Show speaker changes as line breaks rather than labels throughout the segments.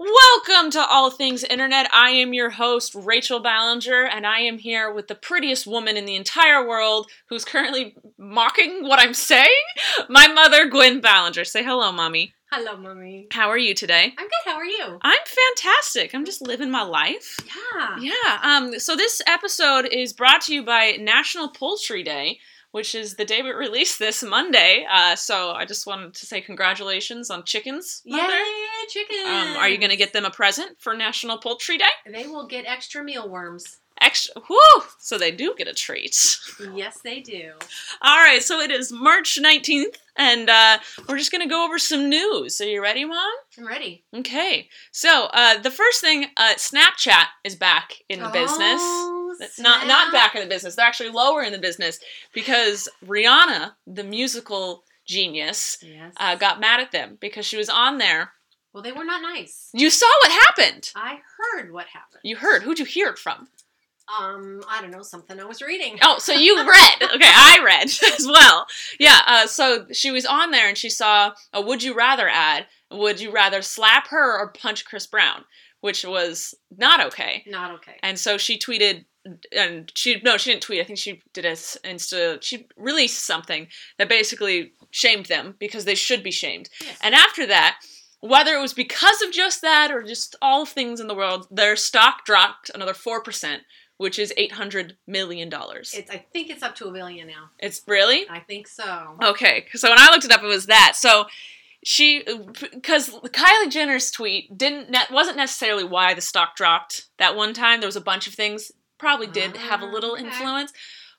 Welcome to All Things Internet. I am your host, Rachel Ballinger, and I am here with the prettiest woman in the entire world who's currently mocking what I'm saying. My mother, Gwen Ballinger. Say hello, mommy.
Hello, mommy.
How are you today?
I'm good. How are you?
I'm fantastic. I'm just living my life.
Yeah.
Yeah. Um. So this episode is brought to you by National Poultry Day, which is the day we release this Monday. Uh. So I just wanted to say congratulations on chickens. Mother.
Yay, chicken.
Um. Are you going to get them a present for National Poultry Day?
They will get extra mealworms.
Extra. Whoo! So they do get a treat.
Yes, they do.
All right. So it is March nineteenth, and uh, we're just going to go over some news. Are you ready, Mom?
I'm ready.
Okay. So uh, the first thing, uh, Snapchat is back in the business. Not not back in the business. They're actually lower in the business because Rihanna, the musical genius,
Yes.
uh, got mad at them because she was on there.
well, they were not nice.
You saw what happened.
I heard what happened.
You heard. Who'd you hear it from?
Um, I don't know, something I was reading.
Oh, so you read. Okay, I read as well. Yeah, uh, so she was on there and she saw a would you rather ad. Would you rather slap her or punch Chris Brown? Which was not okay.
Not okay.
And so she tweeted, and she, no, she didn't tweet. I think she did a Insta, she released something that basically shamed them because they should be shamed.
Yes.
And after that, whether it was because of just that or just all things in the world, their stock dropped another 4%, which is $800 million.
it's, I think it's up to a billion now.
It's really?
I think so.
Okay, so when I looked it up, it was that. So she, because Kylie Jenner's tweet didn't wasn't necessarily why the stock dropped that one time. There was a bunch of things probably did ah, have a little influence,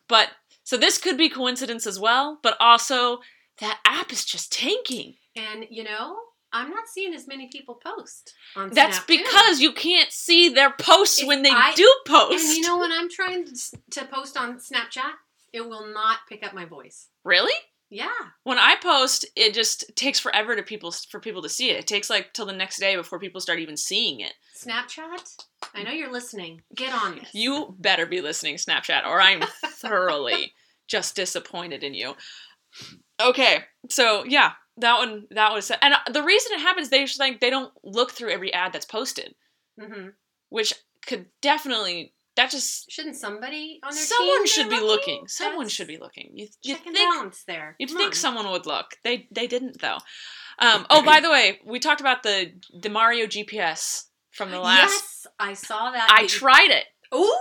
but so this could be coincidence as well. But also that app is just tanking.
And you know, I'm not seeing as many people post on
That's
Snap, too.
because you can't see their posts
If
when they
I-
do post.
And you know, when I'm trying to, to post on Snapchat, it will not pick up my voice.
really?
Yeah.
When I post, it just takes forever to people for people to see it. It takes like till the next day before people start even seeing it.
Snapchat, I know you're listening. Get on this.
You better be listening, Snapchat, or I'm thoroughly just disappointed in you. Okay, so yeah, that one that was and the reason it happens they just like they don't look through every ad that's posted,
hmm
which could definitely that just
Shouldn't somebody on their
someone should be
looking?
looking. Someone
That's
should be looking. You you
check and
think
balance there.
you'd
Come
think
on.
someone would look. They they didn't though. Um, oh, by the way, we talked about the the Mario GPS from the last.
Yes, I saw that.
I tried it.
Ooh.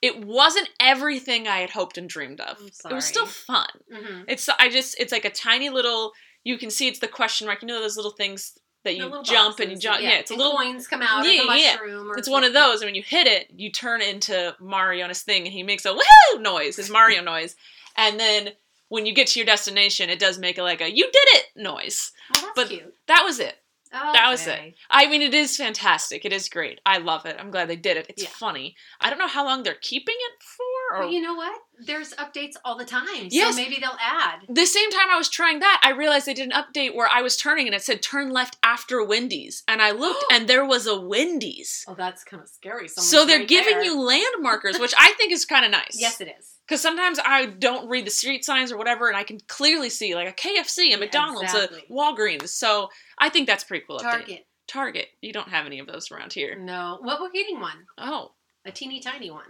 It wasn't everything I had hoped and dreamed of. It was still fun.
hmm
It's I just it's like a tiny little. You can see it's the question mark. You know those little things that you jump and you jump. Yeah, it's a little.
coins come out
Yeah,
of the
yeah.
mushroom. Or
It's one of those, and when you hit it, you turn into Mario on his thing, and he makes a woohoo noise, his Mario noise, and then when you get to your destination, it does make a like a you did it noise.
Oh, that's
but-
cute.
That was it. Oh, that was it. I mean, it is fantastic. It is great. I love it. I'm glad they did it. It's
Yeah.
funny. I don't know how long they're keeping it for. Or
But you know what? There's updates all the time.
Yes.
So maybe they'll add.
the same time I was trying that, I realized they did an update where I was turning and it said turn left after Wendy's, and I looked and there was a Wendy's.
Oh, that's kind of scary.
so they're
right
giving
there.
you landmarkers, which I think is kind of nice.
Yes, it is.
Because sometimes I don't read the street signs or whatever, and I can clearly see like a KFC, a McDonald's,
exactly.
a Walgreens. So I think that's a pretty cool. Update.
Target.
Target. You don't have any of those around here.
No. What we're getting one.
Oh,
A teeny tiny one.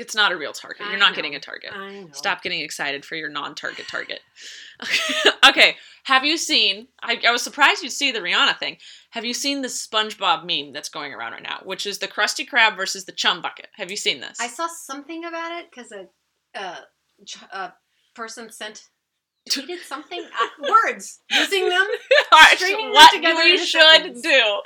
It's not a real Target. You're not getting a Target. Stop getting excited for your non-Target Target. okay, have you seen? I, I was surprised you'd see the Rihanna thing. Have you seen the SpongeBob meme that's going around right now, which is the Krusty Krab versus the Chum Bucket? Have you seen this?
I saw something about it because a, a, a person sent tweeted something uh, words using them.
Right,
stringing them
what
together
we should
sentence.
do.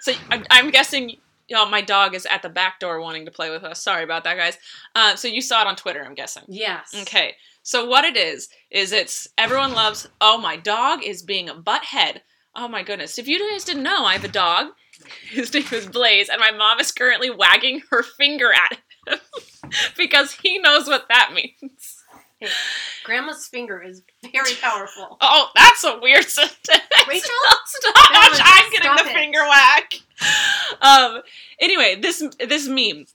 So I'm, I'm guessing. Know, my dog is at the back door wanting to play with us. Sorry about that, guys. Uh, so you saw it on Twitter, I'm guessing.
Yes.
Okay. So what it is is it's everyone loves. Oh, my dog is being a butthead. Oh my goodness! If you guys didn't know, I have a dog. His name is Blaze, and my mom is currently wagging her finger at him because he knows what that means.
Grandma's finger is very powerful.
Oh, that's a weird sentence.
Rachel?
Stop! I'm getting
stop
the
it.
finger whack. Um. Anyway, this this meme.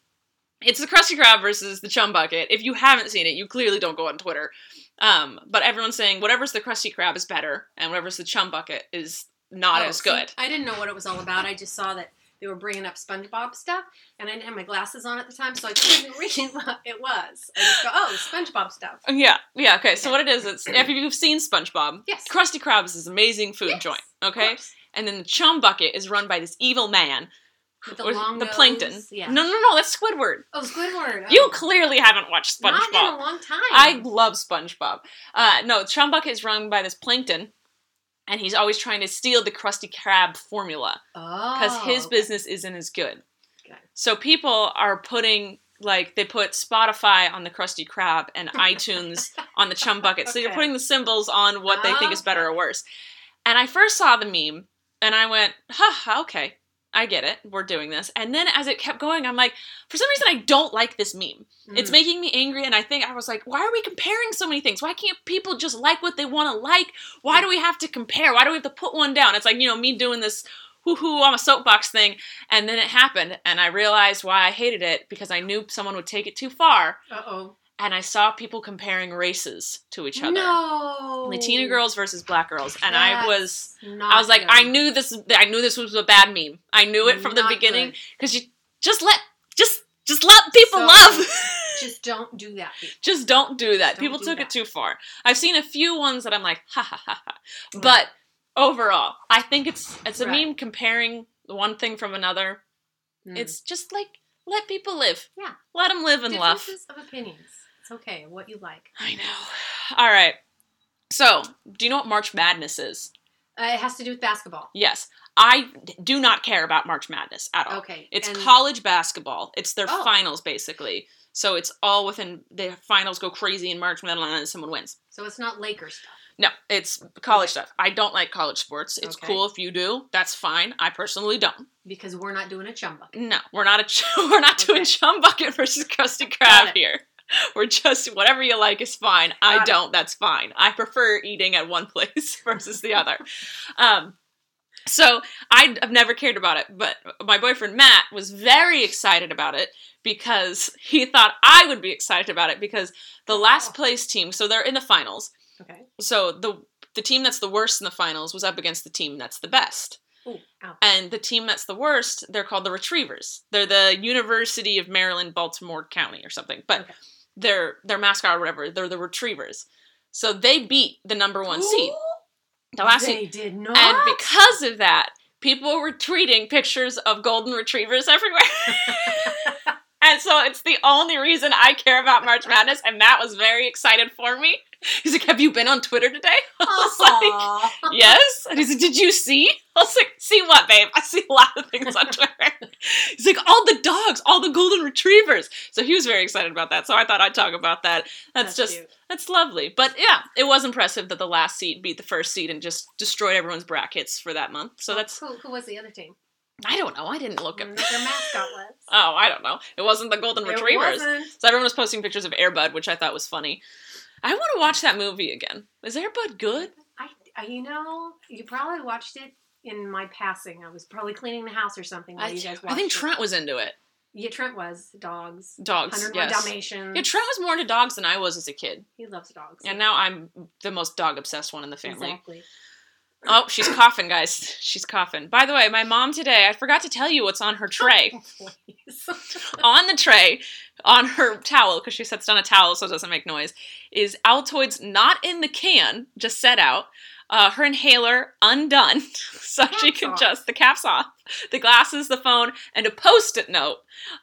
It's the Krusty Krab versus the Chum Bucket. If you haven't seen it, you clearly don't go on Twitter. Um, but everyone's saying whatever's the Krusty Krab is better, and whatever's the Chum Bucket is not
Oh,
as
see,
good.
I didn't know what it was all about. I just saw that they were bringing up SpongeBob stuff, and I didn't have my glasses on at the time, so I couldn't read what it was. I just go, oh, SpongeBob stuff.
Yeah, yeah. Okay, so what it is, it's if you've seen SpongeBob,
Yes.
Krusty Krab is this amazing food
Yes,
joint. Okay. And then the Chum Bucket is run by this evil man.
With the long
the
nose.
plankton.
Yeah.
No, no, no, that's Squidward.
Oh, Squidward.
You
Oh.
clearly haven't watched SpongeBob.
Not in a long time.
I love SpongeBob. Uh, no, Chum Bucket is run by this plankton, and he's always trying to steal the Krusty Krab formula
oh,
because his
okay.
business isn't as good.
Okay.
So people are putting like they put Spotify on the Krusty Krab and iTunes on the Chum Bucket. So you're putting the symbols on what they think is better or worse. And I first saw the meme, and I went, "Huh, okay." I get it. We're doing this. And then as it kept going, I'm like, for some reason, I don't like this meme. It's
Mm.
making me angry, and I think I was like, why are we comparing so many things? Why can't people just like what they want to like? Why do we have to compare? Why do we have to put one down? It's like, you know, me doing this hoo hoo on a soapbox thing, and then it happened, and I realized why I hated it because I knew someone would take it too far,
Uh-oh.
And I saw people comparing races to each other.
No.
Latina girls versus black girls, and I was.
not
I was like,
good.
I knew this. I knew this was a bad meme. I knew it from the beginning because you just let just just let people
So-
love.
Just don't do that. people.
Just don't do that.
Don't
People
do
took
that.
it too far. I've seen a few ones that I'm like, ha ha ha ha. But overall, I think it's it's a
Right.
meme comparing one thing from another.
Mm.
It's just like let people live.
Yeah.
Let them live and love.
differences of opinions. It's okay. What you like.
I know. All right. So, do you know what March Madness is?
Uh, it has to do with basketball.
Yes. I do not care about March Madness at all.
Okay.
It's
and-
college basketball. It's their
Oh.
finals basically. So it's all within the finals go crazy in March Madness and someone wins.
So it's not Lakers stuff.
No, it's college
Okay.
stuff. I don't like college sports. It's
Okay.
cool if you do. That's fine. I personally don't.
Because we're not doing a chum bucket.
No, we're not a ch- we're not doing
Okay.
chum bucket versus Krusty
Got
Krab here. We're just whatever you like is fine. I don't. That's fine. I prefer eating at one place versus the other. Um, so I- I've never cared about it, but my boyfriend Matt was very excited about it because he thought I would be excited about it because the last place team. So they're in the finals.
Okay.
So the the team that's the worst in the finals was up against the team that's the best.
Ooh.
And the team that's the worst, they're called the Retrievers. They're the University of Maryland, Baltimore County or something. But
Okay.
Their their mascot or whatever, they're the Retrievers. So they beat the number one seed. The last
they
seed.
did not.
And because of that, people were tweeting pictures of golden retrievers everywhere. and so it's the only reason I care about March Madness, and Matt was very excited for me. He's like, Have you been on Twitter today? I was like, yes. And he said, Did you see? I was like, See what, babe? I see a lot of things on Twitter. He's like, All the dogs, all the golden retrievers. So he was very excited about that. So I thought I'd talk about that. That's,
That's
just,
cute.
that's lovely. But yeah, it was impressive that the last seed beat the first seed and just destroyed everyone's brackets for that month. So oh, that's
who, who was the other team?
I don't know. I didn't look mm,
What
at.
their mascot was.
Oh, I don't know. It wasn't the golden
It
retrievers.
wasn't.
So everyone was posting pictures of Airbud, which I thought was funny. I want to watch that movie again. Is Airbud good?
I, you know, you probably watched it in my passing. I was probably cleaning the house or something while
I,
you guys watched
I think
it.
Trent was into it.
Yeah, Trent was dogs.
Dogs,
101
yes.
Dalmatians.
Yeah, Trent was more into dogs than I was as a kid,
He loves dogs.
and now I'm the most dog obsessed one in the family.
Exactly.
Oh, she's coughing, guys. She's coughing. By the way, my mom today, I forgot to tell you what's on her tray.
Please.
on the tray, on her towel, because she sets down a towel so it doesn't make noise, is Altoids not in the can, just set out. Uh, her inhaler undone, so she can
off.
just the caps off, the glasses, the phone, and a post-it note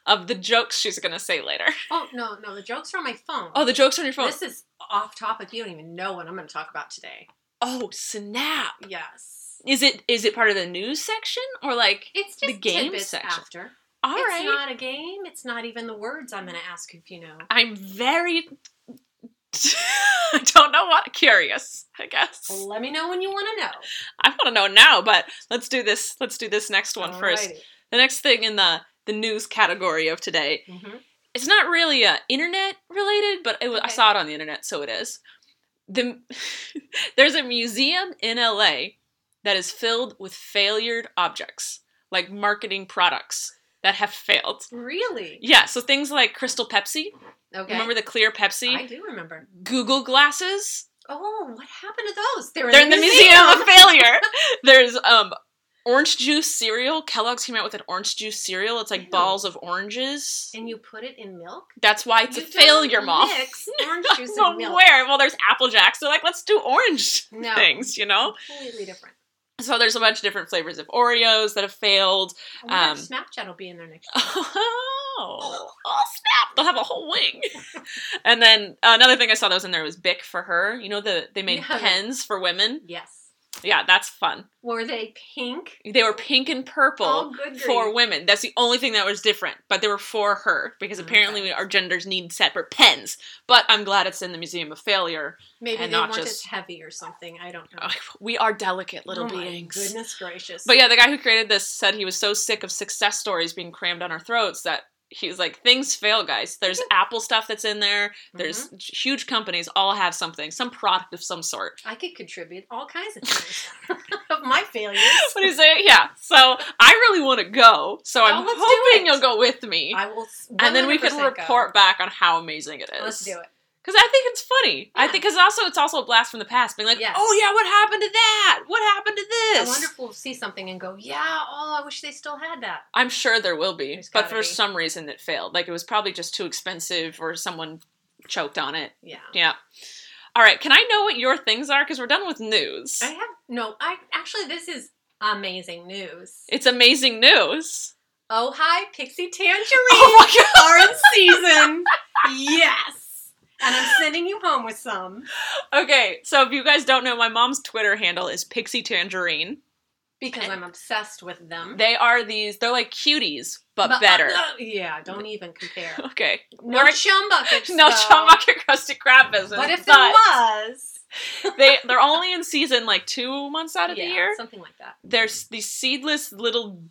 of the jokes she's gonna say later.
oh no, no, the joke's are on my phone.
Oh, the jokes are on your phone.
This is off topic. You don't even know what I'm going to talk about today.
Oh, snap!
Yes.
Is it is it part of the news section or like?
It's
The
just
game section.
after.
All
it's
right,
not a game. It's not even the words I'm going to ask if you know.
I'm very. I don't know what. Curious, I guess.
Well, let me know when you want to know.
I want to know now, but let's do this. Let's do this next one first.
Alrighty.
The next thing in the the news category of today.
Mhm.
It's not really uh, internet related, but it was, I saw it on the internet, so it is. The there's a museum in LA that is filled with failured objects, like marketing products that have failed.
Really?
Yeah, so things like Crystal Pepsi.
Okay.
Remember the clear Pepsi?
I do remember.
Google glasses.
Oh, what happened to those? They were
They're in the museum of failure. There's um orange juice cereal. Kellogg's came out with an orange juice cereal. It's like
Ew.
balls of oranges.
And you put it in milk?
That's why it's
You
a failure, mom.
Mix orange juice
Well,
and milk.
where? Well, there's Apple Jacks. They're like, let's do orange
No.
things, you know?
Completely different.
So there's a bunch of different flavors of Oreos that have failed. Um,
Snapchat will be in there next year.
Oh, oh snap! They'll have a whole wing. and then another thing I saw that was in there was Bic for her. You know the they made pens for women.
Yes.
Yeah, that's fun.
Were they pink?
They were pink and purple
Oh,
for
grief.
women. That's the only thing that was different, but they were for her because apparently
Okay.
our genders need separate pens. But I'm glad it's in the Museum of Failure.
Maybe they weren't
just-
as heavy or something. I don't know.
We are delicate little
oh
beings.
goodness gracious.
But yeah, the guy who created this said he was so sick of success stories being crammed on our throats that he was like, things fail, guys. There's Apple stuff that's in there. There's
Mm-hmm.
huge companies all have something, some product of some sort.
I could contribute all kinds of things of my failures.
What do you say? Yeah. So I really want to go. So I'm
Oh,
hoping you'll go with me.
I will.
and then we can
100% go.
report back on how amazing it is.
Let's do it.
Because I think it's funny. I think because also it's also a blast from the past, being like,
Yes.
oh yeah, what happened to that? What happened to this?
I wonder if we'll see something and go, yeah. Oh, I wish they still had that.
I'm sure there will be, but for
be.
some reason it failed. Like it was probably just too expensive, or someone choked on it.
Yeah.
Yeah. All right. Can I know what your things are? Because we're done with news.
I have no. I actually, this is amazing news.
It's amazing news.
Oh hi, Pixie Tangerine
Oh my god.
are in season. yes, and I'm sending you home with some
Okay, so if you guys don't know, my mom's Twitter handle is Pixie Tangerine.
because I'm obsessed with them.
They are these. They're like cuties, but,
uh,
better.
yeah, don't even compare.
Okay.
No chum buckets.
No chum bucket Krusty Krab business.
But if there was,
they they're only in season like two months out of
yeah,
the year.
Something like that.
There's these seedless little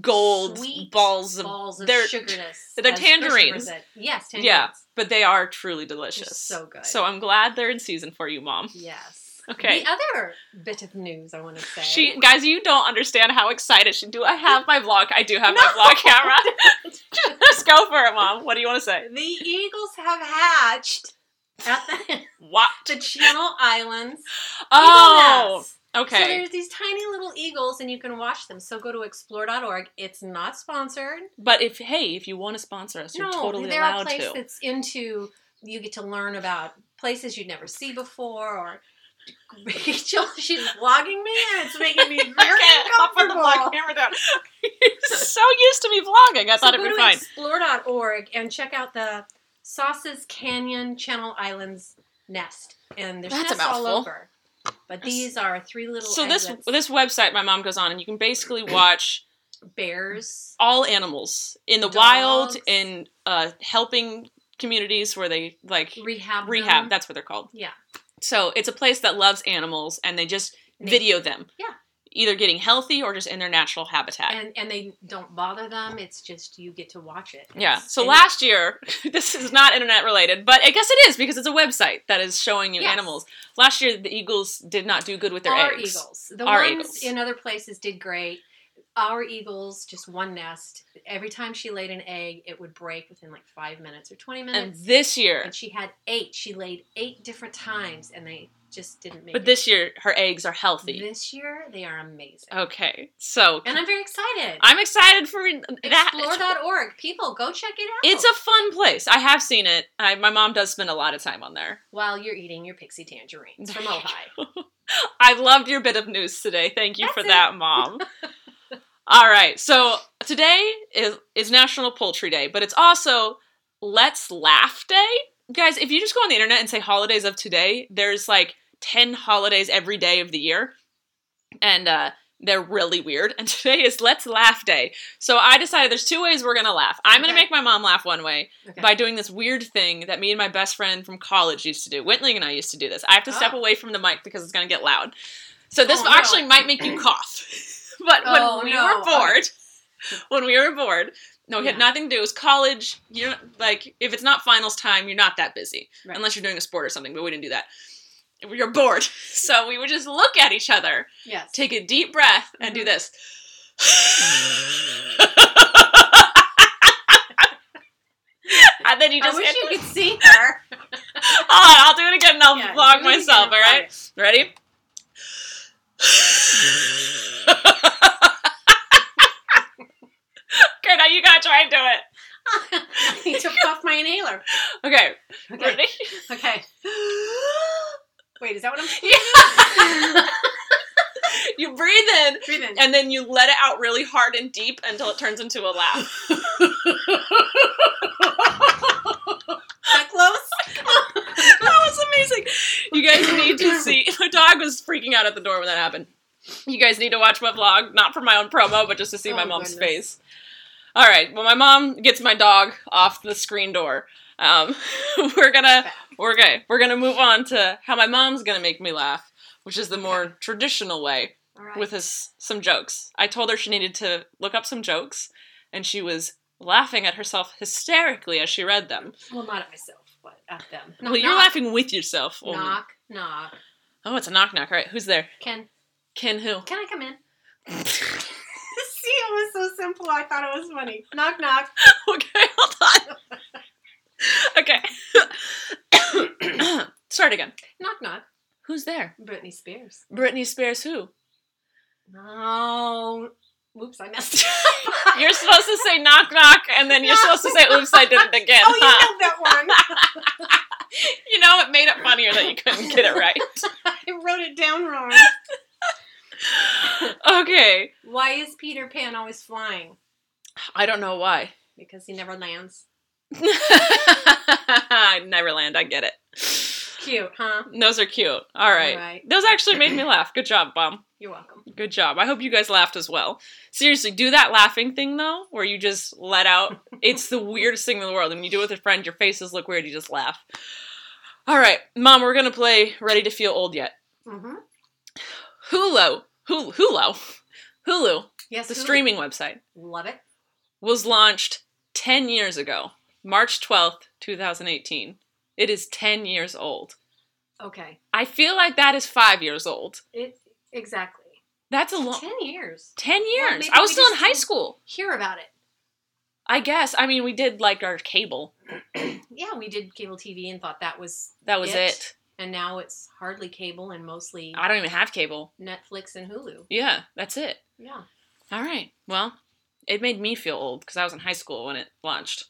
gold
Sweet
balls of
balls of
they're-
sugarness.
they're tangerines.
Yes, tangerines.
Yeah. but they are truly delicious.
so good.
So I'm glad they're in season for you, mom.
Yes.
Okay.
The other bit of news I want to say.
She guys, you don't understand how excited she. Do I have my vlog? I do have my vlog camera. Just go for it, mom. What do you want to say?
the Eagles have hatched at the,
What?
the Channel Islands.
Oh,
Eagle.
Okay.
So there's these tiny little eagles, and you can watch them. So go to explore.org. It's not sponsored.
but if hey, if you want to sponsor us, you're
no,
totally
they're
allowed
a place
to.
that's into. You get to learn about places you'd never see before, or Rachel, she's vlogging me, and it's making me very
Okay, I'll put the vlog
uncomfortable.
camera down. So used to me vlogging. I
So
thought
go
it'd be
to
fine.
explore.org and check out the Sauces Canyon Channel Islands nest, and there's
That's
nests all over. But these are three little
So this
exits.
this website my mom goes on, and you can basically watch
bears.
all animals in the wild, in uh, helping communities where they like
Rehab.
rehab.
them.
That's what they're called.
Yeah.
So it's a place that loves animals, and they just video them.
Yeah.
Either getting healthy or just in their natural habitat.
and and they don't bother them. It's just you get to watch it.
yeah. So last year, this is not internet related, but I guess it is because it's a website that is showing you
Yes.
animals. Last year, the eagles did not do good with their
our
eggs.
eagles, the
Our
ones
eagles.
in other places did great. Our eagles, just one nest. Every time she laid an egg, it would break within like five minutes or twenty minutes.
And this year,
And she had eight. She laid eight different times, and they just didn't make.
but
it.
this year, her eggs are healthy.
this year they are amazing,
Okay, so
and I'm very excited.
I'm excited for that.
Explore.org. People, go check it out.
It's a fun place. I have seen it. I, my mom does spend a lot of time on there.
while you're eating your pixie tangerines from Ojai.
I loved your bit of news today. Thank you
That's
for
it.
that, mom. All right. So today is is National Poultry Day, but it's also Let's Laugh Day. Guys, if you just go on the internet and say holidays of today, there's like 10 holidays every day of the year. And uh they're really weird. And today is Let's Laugh Day. So I decided there's two ways we're going to laugh. I'm going to
Okay.
make my mom laugh one way
Okay.
by doing this weird thing that me and my best friend from college used to do. Whitling and I used to do this. I have to step
Oh.
away from the mic because it's going to get loud. So this
Oh, no.
actually might make you cough. but when
Oh,
we
no.
were bored, when we were bored, no, it had nothing to do. It was college. You're like, if it's not finals time, you're not that busy
Right.
unless you're doing a sport or something. But we didn't do that. You're bored, so we would just look at each other,
yes.
take a deep breath, and do
Mhm.
this. and then you
I
just
wish
hit
you could see her.
Hold on, I'll do it again and I'll
Yeah,
vlog
do
myself, alright? Ready? Okay, now you gotta try and do it.
I need to puff my inhaler.
Okay,
Okay.
ready?
Okay. Wait, is that what I'm
Yeah. you breathe in
breathing?
and then you let it out really hard and deep until it turns into a laugh.
that close?
that was amazing. You guys need to see. My dog was freaking out at the door when that happened. You guys need to watch my vlog, not for my own promo, but just to see my
Oh,
mom's
goodness.
face. All right. Well, my mom gets my dog off the screen door. Um, we're gonna we're okay. We're gonna move on to how my mom's gonna make me laugh, which is the more traditional way
right.
with us some jokes. I told her she needed to look up some jokes, and she was laughing at herself hysterically as she read them.
well, not at myself, but at them.
well, you're
knock.
laughing with yourself. only.
Knock, knock.
Oh, it's a knock knock. All right, who's there?
Ken.
Ken who?
Can I come in? Was so simple. I thought it was funny. Knock, knock.
okay, hold on. okay. Start again.
Knock, knock.
Who's there?
Britney Spears.
Britney Spears who?
No. Whoops, I messed up.
You're supposed to say knock knock and then you're supposed to say oops I did it oh, again.
Oh, you
huh?
know that one.
You know it made it funnier that you couldn't get it right.
I wrote it down wrong.
okay.
Why is Peter Pan always flying?
I don't know why.
Because he never lands.
Neverland, I get it.
Cute, huh?
Those are cute. All right.
All right.
Those actually made me laugh. Good job, Bum.
You're welcome.
Good job. I hope you guys laughed as well. Seriously, do that laughing thing though, where you just let out. It's the weirdest thing in the world. And when you do it with a friend, your faces look weird. You just laugh. All right, Mom, we're gonna play Ready to Feel Old Yet.
Mm-hmm.
Hulu, Hulu, Hulu, Hulu,
Yes,
the
Hulu.
streaming website,
Love it.
was launched 10 years ago, March 12th, 2018. It is 10 years old.
Okay.
I feel like that is five years old.
It exactly.
That's a long.
Ten years.
10 years.
maybe
I was still in high school.
Hear about it.
I guess. I mean, we did like our cable.
Yeah, we did cable TV and thought that was
That was
It.
it.
And now it's hardly cable and mostly
I don't even have cable.
Netflix and Hulu.
Yeah, that's it.
Yeah.
All right. Well, it made me feel old because I was in high school when it launched.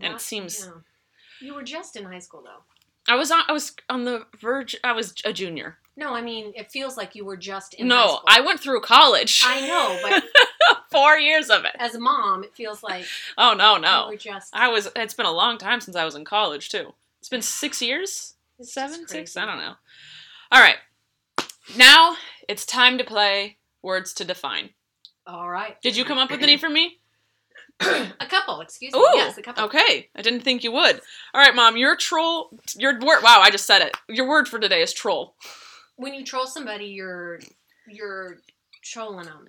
And it seems-
yeah. You were just in high school though.
I was on. I was on the verge. I was a junior.
No, I mean it feels like you were just in high
no. I went through college.
I know, but
Four years of it.
as a mom, it feels like
Oh no,
you
no.
were just
I was. It's been a long time since I was in college too. It's been six years,
It's
seven, six. I don't know. All right. Now it's time to play words to define.
all right.
Did you come up with any for me?
a couple, excuse me.
Ooh,
yes, a couple.
okay. I didn't think you would. All right, mom. Your troll. Your word. Wow, I just said it. Your word for today is troll.
When you troll somebody, you're you're trolling them.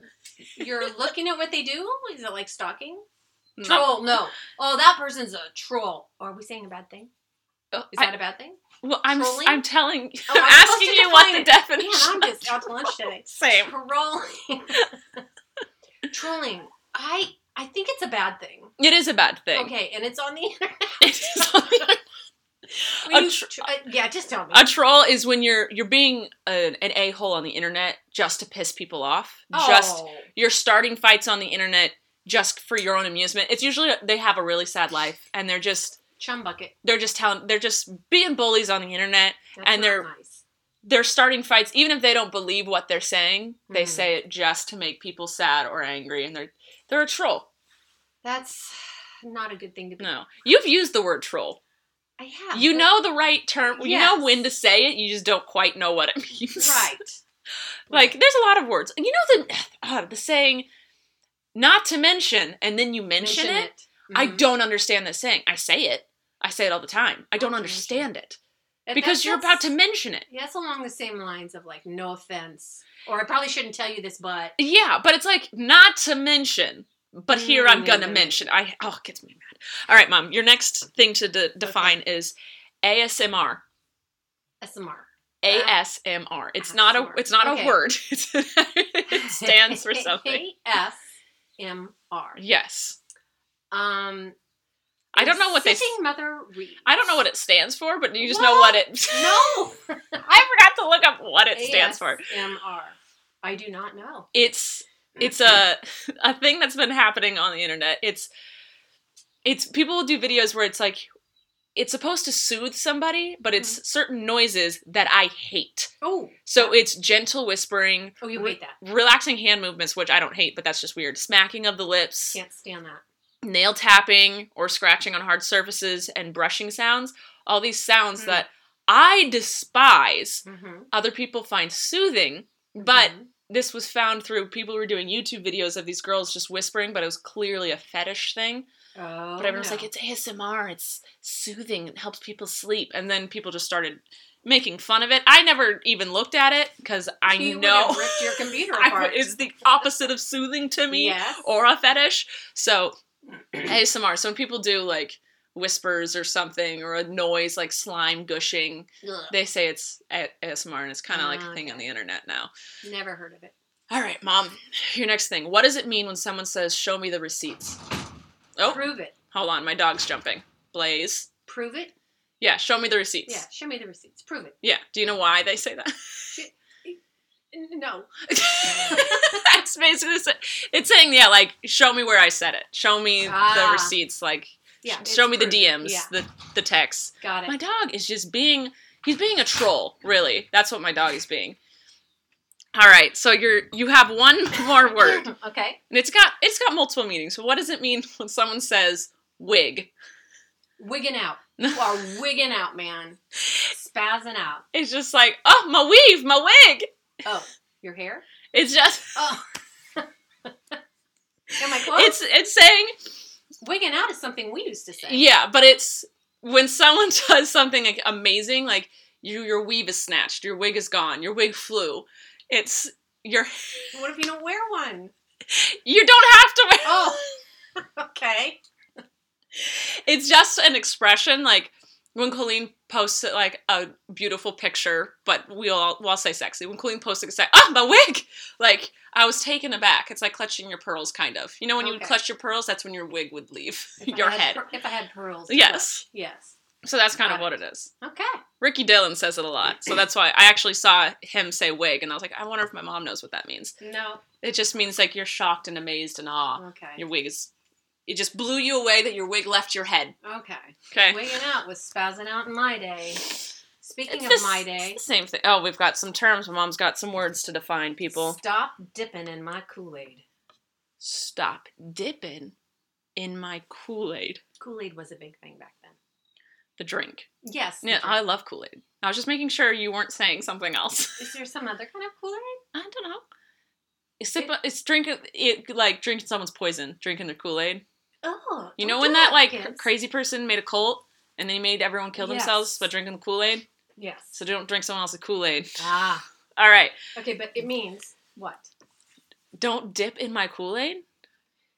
You're looking at what they do. Is it like stalking?
No.
Troll? No. Oh, that person's a troll. Are we saying a bad thing?
Oh,
Is
I-
that a bad thing?
Well, I'm
trolling?
I'm telling.
Oh,
I'm
I'm
asking you what the
it.
definition.
Man, I'm just out to lunch today.
Same.
Trolling. Trolling. I I think it's a bad thing.
It is a bad thing.
Okay, and it's on the internet.
It is on the-
you
tr-
tr- uh, yeah, just tell me.
A troll is when you're you're being an, an a hole on the internet just to piss people off. Just
Oh.
you're starting fights on the internet just for your own amusement. It's usually they have a really sad life and they're just
chum bucket.
they're just telling they're just being bullies on the internet.
That's
And they're-
nice.
They're starting fights even if they don't believe what they're saying. They
Mhm.
say it just to make people sad or angry and they're they're a troll.
That's not a good thing to be.
No. You've used the word troll.
I have.
You know the right term. You know when to say it. You just don't quite know what it means.
right.
Like there's a lot of words. You know the uh, the saying not to mention and then you mention, it. I
Mhm.
don't understand the saying. I say it. I say it all the time. I don't
to
understand it
That-
because you're about to mention it.
Yeah, that's along the same lines of like, no offense, or I probably shouldn't tell you this, but
Yeah, but it's like not to mention. But here I'm
Mm,
gonna
mm, mm.
mention. I oh, it gets me mad. All right, mom. Your next thing to de- define is ASMR.
SMR.
ASMR. It's not a. It's not
Okay.
a word. It stands for something.
A S M R.
Yes.
Um,
I don't know what they.
Sitting Mother reads.
I don't know what it stands for, but you just know what it.
No.
I forgot to look up what it stands for.
ASMR. I do not know.
It's it's a a thing that's been happening on the internet. It's it's people will do videos where it's like it's supposed to soothe somebody, but it's
Mm-hmm.
certain noises that I hate.
Oh.
So it's gentle whispering,
Oh, you
re-
hate that.
relaxing hand movements, which I don't hate, but that's just weird. Smacking of the lips,
Can't stand that.
Nail tapping or scratching on hard surfaces, and brushing sounds. All these sounds
Mm.
that I despise,
Mm-hmm.
other people find soothing, but this was found through people who were doing YouTube videos of these girls just whispering, but it was clearly a fetish thing.
oh,
But everyone's
no.
like, it's ASMR, it's soothing, it helps people sleep. And then people just started making fun of it. I never even looked at it because I
You
know
ripped your computer apart.
would- it's the opposite of soothing to me
Yes.
or a fetish. So ASMR. So when people do like whispers or something or a noise like slime gushing,
Ugh.
they say it's A- ASMR and it's kind of like a
Ah,
thing on the internet now.
Never heard of it.
All right, mom. Your next thing. What does it mean when someone says, "Show me the receipts"? Oh,
Prove it.
hold on, my dog's jumping. Blaze.
Prove it.
Yeah, show me the receipts.
Yeah. Show me the receipts. Prove it.
Yeah. Do you know why they say that?
No.
it's basically it's saying yeah, like show me where I said it. Show me the
Ah.
receipts. Like
Yeah.
sh- show me the. DMs,
Yeah.
the the texts.
Got it.
My dog is just being he's being a troll, really. That's what my dog is being. All right, so you're you have one more word.
okay.
And it's got it's got multiple meanings. So what does it mean when someone says wig?
Wigging out. You are wigging out, man. Spazzing out.
It's just like, oh, my weave, my wig.
Oh, your hair?
It's just
Oh. Am I close?
it's it's saying
wigging out is something we used to say.
yeah, but it's when someone does something like amazing, like you your weave is snatched, your wig is gone, your wig flew. It's your
What if you don't wear one?
you don't have to wear
Oh. okay.
it's just an expression like when Colleen posts like a beautiful picture, but we all well I'll say sexy. When Colleen posts it, it's like, oh my wig! Like I was taken aback. It's like clutching your pearls, kind of. You know when you would clutch your pearls, that's when your wig would leave
If
your head.
per- if I had pearls.
Yes.
Yes.
So that's kind of
Got
what it is.
Okay.
Ricky Dillon says it a lot, so that's why I actually saw him say wig, and I was like, I wonder if my mom knows what that means.
No.
It just means like you're shocked and amazed and awe.
Okay.
Your wig is. It just blew you away that your wig left your head.
Okay.
Okay.
Wigging out was spazzing out in my day. Speaking
It's
of
the s-
my
it's
day,
the same thing. Oh, we've got some terms. My mom's got some words to define people.
stop dipping in my Kool Aid.
Stop dipping in my Kool Aid.
Kool Aid was a big thing back then.
The drink.
Yes.
Yeah,
the
I love Kool Aid. I was just making sure you weren't saying something else.
Is there some other kind of Kool Aid?
I don't know. It's, sip, it's drinking it like drinking someone's poison, drinking their Kool Aid.
Oh.
You know when that like
kids.
crazy person made a cult and then he made everyone kill themselves
Yes.
by drinking the Kool Aid?
Yes.
So don't drink someone else's Kool Aid.
Ah.
All right.
Okay, but it means What?
Don't dip in my Kool Aid.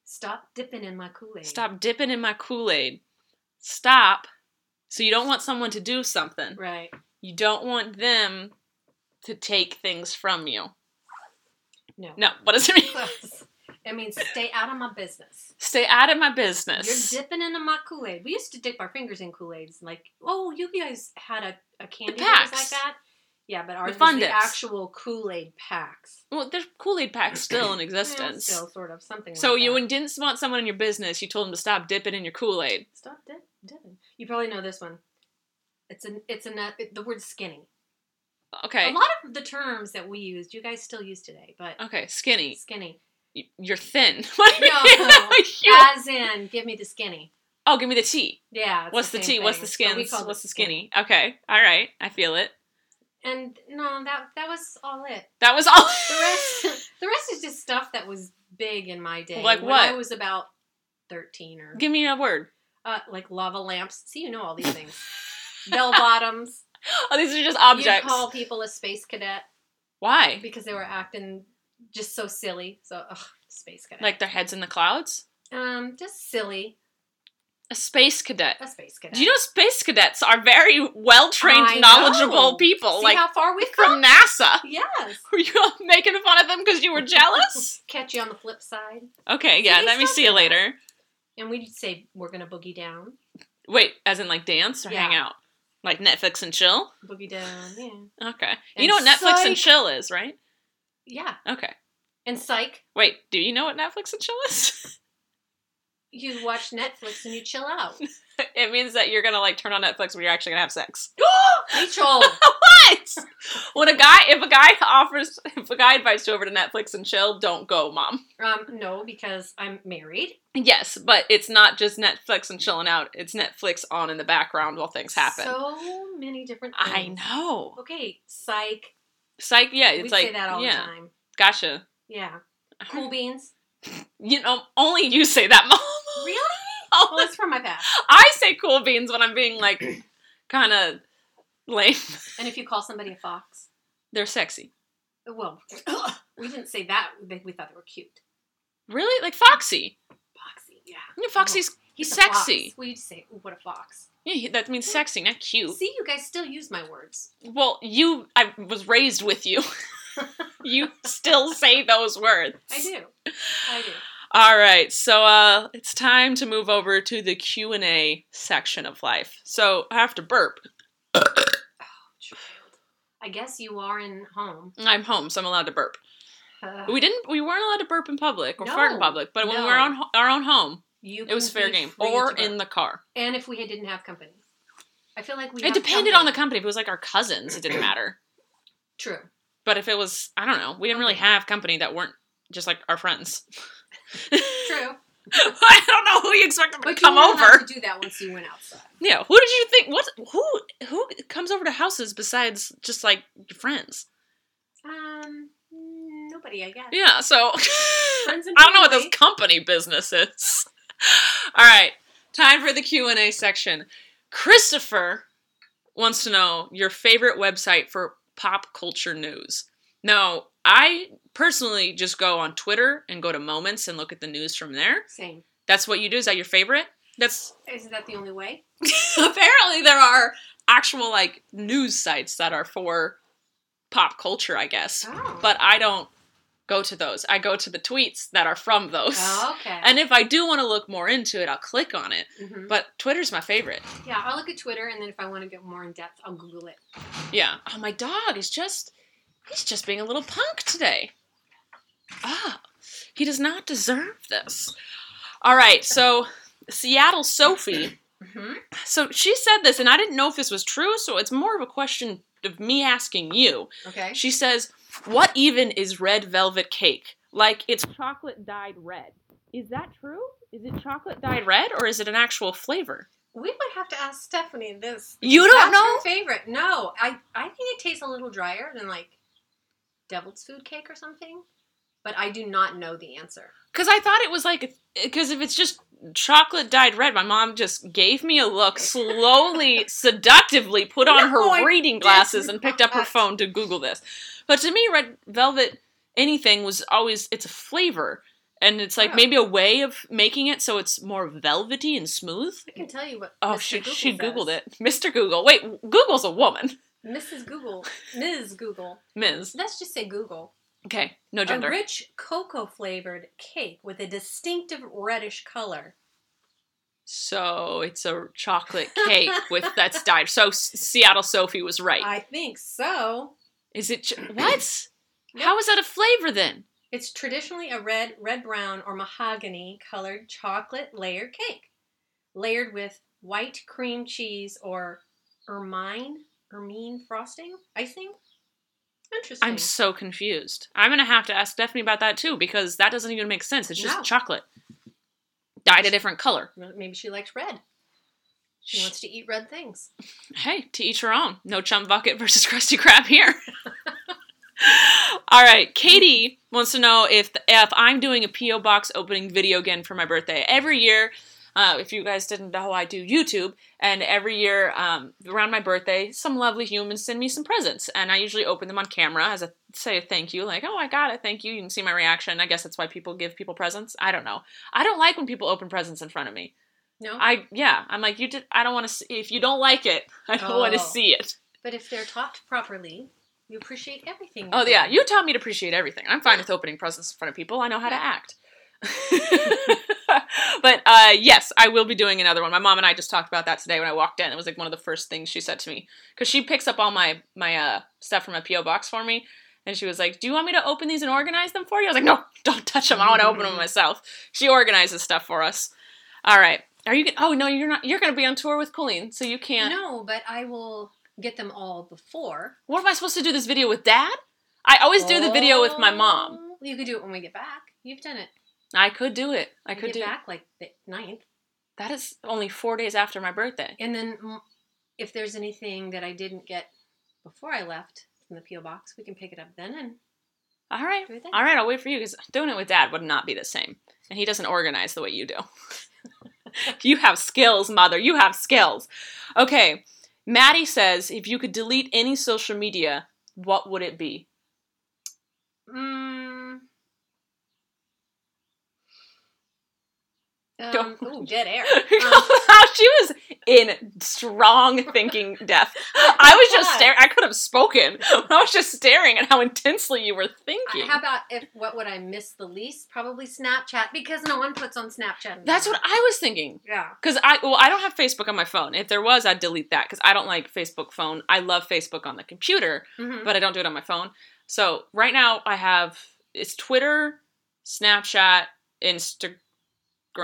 Stop dipping in my Kool Aid.
Stop dipping in my Kool Aid. Stop. So you don't want someone to do something.
Right.
You don't want them to take things from you.
No.
No, what does it mean?
It means stay out of my business.
Stay out of my business.
You're dipping into my Kool Aid. We used to dip our fingers in Kool Aids. Like, oh, you guys had a, a candy was like
packs.
that. Yeah, but ours
fun
was the actual Kool Aid packs.
well, there's Kool Aid packs still in existence.
still, sort of something.
so
like
you
that.
didn't want someone in your business, you told them to stop dipping in your Kool Aid.
stop dip, dipping. You probably know this one. It's an it's a nut. Uh, it, the word skinny.
Okay.
A lot of the terms that we used, you guys still use today, but
Okay, skinny.
skinny.
You're thin. What do you
No. As in, give me the skinny.
Oh, give me the T.
Yeah.
What's the,
same
T? What's the skins? What's the skinny? Okay. All right. I feel it.
And no, that that was all it.
That was all.
The rest, the rest is just stuff that was big in my day.
Like
when
what?
I was about thirteen or
Give me a word.
uh, like lava lamps. See, you know all these things. Bell bottoms.
Oh, these are just objects.
You call people a space cadet
Why?
because they were acting just so silly. So, ugh, space cadet.
Like their heads in the clouds?
um, just silly.
A space cadet.
A space cadet.
Do you know space cadets are very well trained, knowledgeable
know.
people?
See
like
how far we've
from
come?
NASA.
Yes.
Were you making fun of them because you were jealous?
Catch you on the flip side.
okay, yeah, let me see you later.
And we'd say, we're going to boogie down.
Wait, as in like dance or hang out? Like Netflix and chill?
Boogie down, yeah.
Okay. you know what Netflix and chill is, right?
Yeah.
Okay.
And psych,
Wait, do you know what Netflix and chill is?
you watch Netflix and you chill out.
it means that you're gonna like turn on Netflix when you're actually gonna have sex.
Rachel!
what? When a guy, if a guy offers, if a guy invites you over to Netflix and chill, don't go, mom.
Um, no, because I'm married.
Yes, but it's not just Netflix and chilling out. It's Netflix on in the background while things happen.
So many different
I know.
Okay, psych.
Psych. Yeah, it's
we
like
say that all
yeah.
the time.
Gotcha.
Yeah. Cool beans.
You know, only you say that, mom.
Really?
Oh,
Well, it's from my past.
I say cool beans when I'm being like kind of lame.
And if you call somebody a fox,
They're sexy.
well, we didn't say that. We thought they were cute.
Really? Like Foxy.
Foxy, yeah.
You know, Foxy's
He's a
sexy.
Well, you'd say, "Ooh, what a fox."
Yeah, that means sexy, not cute.
See, you guys still use my words.
Well, you, I was raised with you. you still say those words.
I do. I do.
All right, so uh, it's time to move over to the Q and A section of life. So I have to burp.
Child. I guess you are in home.
I'm home, so I'm allowed to burp.
Uh,
We didn't, we weren't allowed to burp in public or fart in public, but when we
no.
were on our own home,
you
it was fair game, or in the car.
and if we didn't have company, I feel like we.
It
have
depended on the
company.
company. If it was like our cousins, it didn't matter.
True.
But if it was, I don't know, we didn't really have company that weren't just like our friends.
True.
I don't know who you expect to
But
come over.
to do that once you went outside.
Yeah, who did you think? What? Who? Who comes over to houses besides just like your friends?
Um, nobody, I guess.
Yeah, so I don't know what this company business is. All right, time for the Q and A section. Christopher wants to know your favorite website for pop culture news. Now, I personally just go on Twitter and go to Moments and look at the news from there.
Same.
That's what you do. Is that your favorite? That's
Isn't that the only way?
apparently there are actual like news sites that are for pop culture, I guess.
Oh.
But I don't go to those. I go to the tweets that are from those.
Oh, okay.
And if I do want to look more into it, I'll click on it.
Mhm.
But Twitter's my favorite.
Yeah, I'll look at Twitter, and then if I want to get more in depth, I'll Google it.
Yeah. Oh, my dog is just he's just being a little punk today. Ah, he does not deserve this. All right, so Seattle Sophie.
Mm-hmm.
So she said this, and I didn't know if this was true, so it's more of a question of me asking you.
Okay.
She says, What even is red velvet cake? Like it's chocolate dyed red. Is that true? Is it chocolate dyed red or is it an actual flavor?
We would have to ask Stephanie this.
You don't
That's
know?
her favorite. No, I I think it tastes a little drier than like devil's food cake or something, but I do not know the answer.
Because I thought it was like, because if it's just chocolate dyed red, my mom just gave me a look, slowly, seductively put on
No,
her reading glasses, and picked up her phone to Google this. But to me, red velvet anything was always it's a flavor. And it's like
Oh.
maybe a way of making it so it's more velvety and smooth.
I can tell you what.
Oh,
Mr.
she
Google
she
says.
googled it. Mr. Google. Wait, Google's a woman.
Mrs. Google, Ms. Google.
Ms.
Let's just say Google.
Okay, no gender.
A rich cocoa flavored cake with a distinctive reddish color.
So it's a chocolate cake with that's dyed. So S- Seattle Sophie was right.
I think so.
Is it ch- what?
Yep.
How is that a flavor then?
It's traditionally a red, red brown, or mahogany colored chocolate layered cake, layered with white cream cheese or ermine, ermine frosting, icing. Interesting.
I'm so confused. I'm gonna have to ask Stephanie about that too because that doesn't even make sense. It's just
No.
chocolate dyed a different color.
Maybe she likes red. She wants to eat red things.
Hey, to each her own. No chum bucket versus Krusty Krab here. All right, Katie wants to know if if I'm doing a PO box opening video again for my birthday every year. Uh, if you guys didn't know, I do YouTube, and every year um, around my birthday, some lovely humans send me some presents, and I usually open them on camera as a say a thank you, like, "Oh, I got it, thank you." You can see my reaction. I guess that's why people give people presents. I don't know. I don't like when people open presents in front of me.
No,
I yeah, I'm like you did. I don't want to. see If you don't like it, I don't want to
Oh.
see it.
but if they're topped properly, you appreciate everything.
Oh yeah, you taught me to appreciate everything. I'm fine with opening presents in front of people. I know how to act. but uh, yes, I will be doing another one. My mom and I just talked about that today when I walked in. It was like one of the first things she said to me because she picks up all my my uh, stuff from my PO box for me, and she was like, "Do you want me to open these and organize them for you?" I was like, "No, don't touch them. I want to open them myself." She organizes stuff for us. All right. Are you? Oh no, you're not. You're going to be on tour with Colleen, so you can't.
No, but I will get them all before.
What am I supposed to do this video with Dad? I always do the video with my mom.
Oh, You could do it when we get back. You've done it.
I could do it. I could
get
do.
back like the 9th.
That is only four days after my birthday.
And then if there's anything that I didn't get before I left from the PO box, we can pick it up then and
All right,
do it then.
all right. I'll wait for you because doing it with Dad would not be the same, and he doesn't organize the way you do. you have skills, mother. You have skills. Okay, Maddie says if you could delete any social media, what would it be?
Mm. Um, ooh, dead air. Um,
she was in strong thinking death. I was just staring. I could have spoken. I was just staring at how intensely you were thinking.
How about if what would I miss the least? Probably Snapchat because no one puts on Snapchat.
That's what I was thinking.
Yeah.
Because I well, I don't have Facebook on my phone. If there was, I'd delete that because I don't like Facebook phone. I love Facebook on the computer,
Mhm.
but I don't do it on my phone. So right now I have it's Twitter, Snapchat, Instagram.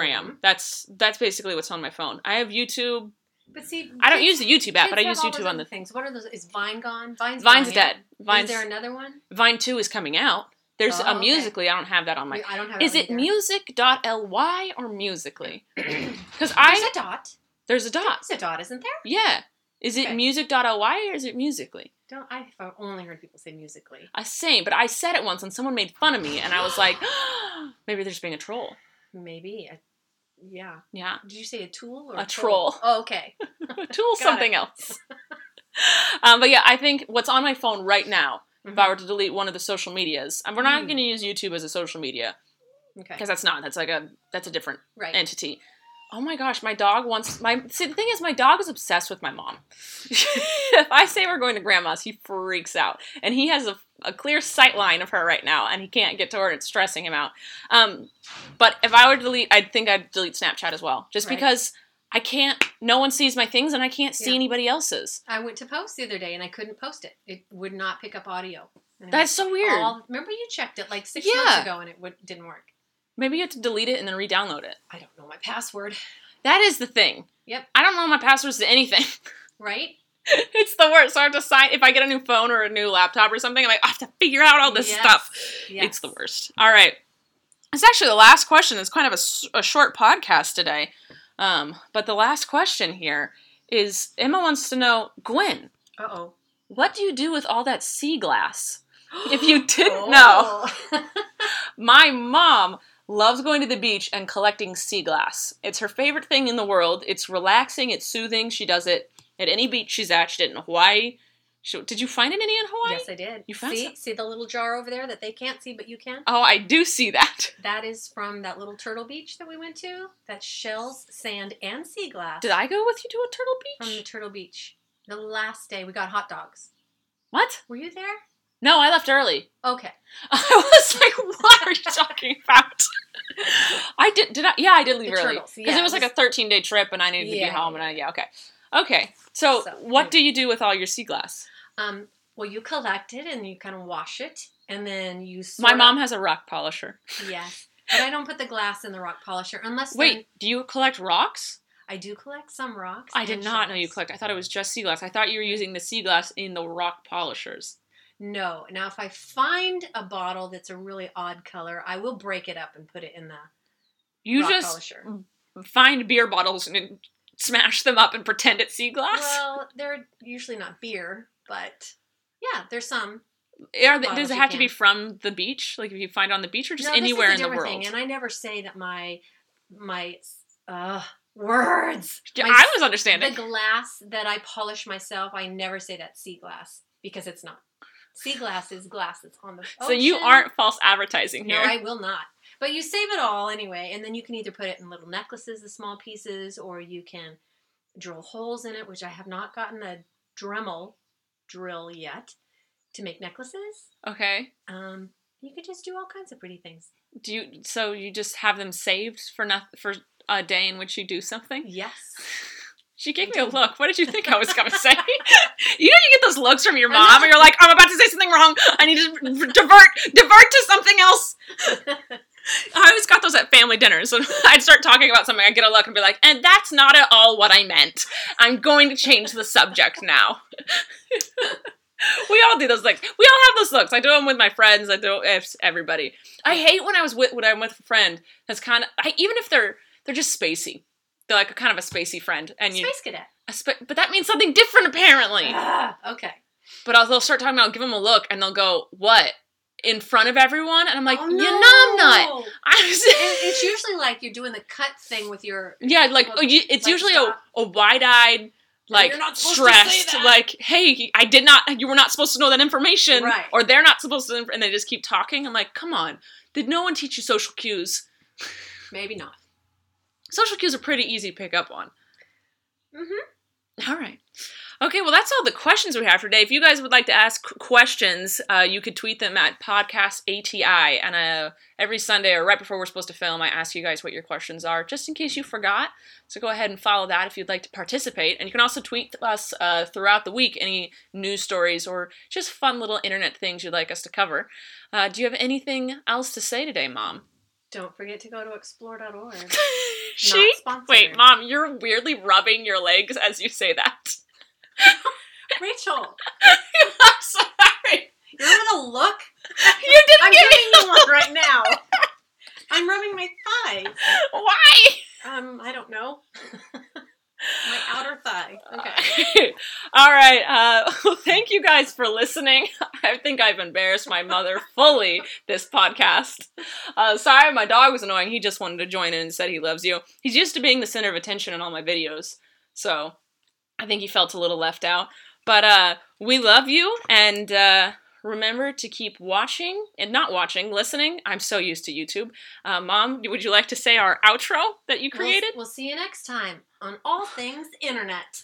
Mhm.
That's that's basically what's on my phone. I have YouTube.
But see,
I don't use the YouTube app, but I use
have all those
YouTube on the
things. What are those? Is Vine gone? Vine's
Vine's
gone, yeah?
dead. Vine's
Is there another one?
Vine two is coming out. There's
Oh,
a
okay.
Musically. I don't have that on my.
I don't have.
Is it
either.
music.ly or Musically? Because I there's
a dot.
there's a dot.
There's a dot, isn't there?
Yeah. Is it
Okay.
music.ly or is it musically?
Don't? I've only heard people say musically.
I same, but I said it once and someone made fun of me, and I was like, maybe they're just being a troll.
Maybe. A, yeah.
Yeah,
Did you say a tool or
A troll.
Oh, okay.
tool something else. um, but yeah, I think what's on my phone right now, if
Mhm.
I were to delete one of the social medias, and we're not
Mm.
going to use YouTube as a social media
Okay.
because that's not. That's like a that's a different
Right.
entity. Oh my gosh, my dog wants my. See, the thing is, my dog is obsessed with my mom. if I say we're going to grandma's, he freaks out, and he has a, a clear sight line of her right now, and he can't get to her. and It's stressing him out. Um, but if I were to delete, I think I'd delete Snapchat as well, just
Right.
because I can't. No one sees my things, and I can't see
Yeah.
anybody else's.
I went to post the other day and I couldn't post it. It would not pick up audio. And
That's so weird.
all- remember you checked it like six
Yeah.
months ago and it would, didn't work.
Maybe you have to delete it and then re-download it.
I don't know my password.
That is the thing.
Yep.
I don't know my passwords to anything.
Right?
it's the worst. So I have to sign if I get a new phone or a new laptop or something. I'm like, I have to figure out all this
Yes.
stuff.
Yes.
It's the worst. All right. It's actually the last question. It's kind of a short podcast today. Um, but the last question here is Emma wants to know, Gwen,
Uh oh.
what do you do with all that sea glass? If you didn't know,
Oh.
my mom loves going to the beach and collecting sea glass. It's her favorite thing in the world. It's relaxing, it's soothing. She does it at any beach she's at. She did in Hawaii. So, did you find it any in Hawaii?
Yes, I did.
You found
see,
some?
see the little jar over there that they can't see, but you can.
Oh, I do see that.
That is from that little turtle beach that we went to. That's shells, sand, and sea glass.
Did I go with you to a turtle beach?
From the turtle beach. The last day we got hot dogs.
What?
Were you there?
No, I left early.
Okay.
I was like, what are you talking about? I did. Did I? Yeah, I did leave
The
early because
yeah,
it was like a 13 day trip, and I needed to be home.
yeah,
And I yeah, okay, okay. So,
So,
what
anyway.
do you do with all your sea glass?
Um. Well, you collect it and you kind of wash it, and then you.
My mom has a rock polisher.
Yes, but I don't put the glass in the rock polisher unless.
Wait,
then-
do you collect rocks?
I do collect some rocks.
I did not know you collect. I thought it was just sea glass. I thought you were using the sea glass in the rock polishers.
No. Now, if I find a bottle that's a really odd color, I will break it up and put it in the
You just
polisher.
find beer bottles and smash them up and pretend it's sea glass.
Well, they're usually not beer, but yeah, there's some.
Are they- does it have to be from the beach? Like if you find it on the beach or just
no,
anywhere in the world?
Thing, and I never say that my my uh, words. My
I was understanding.
The glass that I polish myself, I never say that sea glass because it's not. Sea glass is glass that's on the. Ocean.
So you aren't false advertising here. No.
I will not. But you save it all anyway, and then you can either put it in little necklaces, the small pieces, or you can drill holes in it, which I have not gotten a Dremel drill yet to make necklaces.
okay.
Um, you could just do all kinds of pretty things.
Do you? So you just have them saved for nothing for a day in which you do something?
Yes.
She gave me a look. What did you think I was gonna say? you know, you get those looks from your mom, and you're like, "I'm about to say something wrong. I need to divert, divert to something else." I always got those at family dinners. I'd start talking about something, I'd get a look and be like, "And that's not at all what I meant. I'm going to change the subject now." we all do those things. We all have those looks. I do them with my friends. I do it everybody. I hate when I was with when I'm with a friend that's kind of I, even if they're they're just spacey. They're like a kind of a spacey friend, and you
Space cadet.
a spa- but that means something different apparently.
Ah, okay.
But I'll, they'll start talking about, give them a look, and they'll go, "What?" In front of everyone, and I'm like,
oh,
"You
no.
numbnut!" I'm
And it's usually like you're doing the cut thing with your.
yeah, like oh, you, it's
like,
usually
stop.
a, a like
not supposed to say
stressed, like, "Hey, I did not. You were not supposed to know that information,
Right.
or they're not supposed to." And they just keep talking. I'm like, "Come on, did no one teach you social cues?"
Maybe not.
Social cues are pretty easy to pick up on.
Mm-hmm.
All right. Okay, well, that's all the questions we have for today. If you guys would like to ask questions, uh, you could tweet them at podcast ATI. And uh, every Sunday or right before we're supposed to film, I ask you guys what your questions are, just in case you forgot. So go ahead and follow that if you'd like to participate. And you can also tweet us uh, throughout the week any news stories or just fun little internet things you'd like us to cover. Uh, do you have anything else to say today, Mom?
Don't forget to go to explore.org.
she? Wait, Mom, you're weirdly rubbing your legs as you say that.
Rachel,
I'm sorry.
You're the look?
You didn't
I'm
give me
giving you one right now. I'm rubbing my thigh.
Why?
Um, I don't know. my outer thigh. Okay.
All right. Uh, well, thank you guys for listening. I think I've embarrassed my mother fully this podcast. Uh, sorry, my dog was annoying. He just wanted to join in and said he loves you. He's used to being the center of attention in all my videos, so I think he felt a little left out. But uh, we love you, and uh, remember to keep watching and not watching, listening. I'm so used to YouTube. Uh, Mom, would you like to say our outro that you
We'll-
created?
We'll, see you next time on All Things Internet.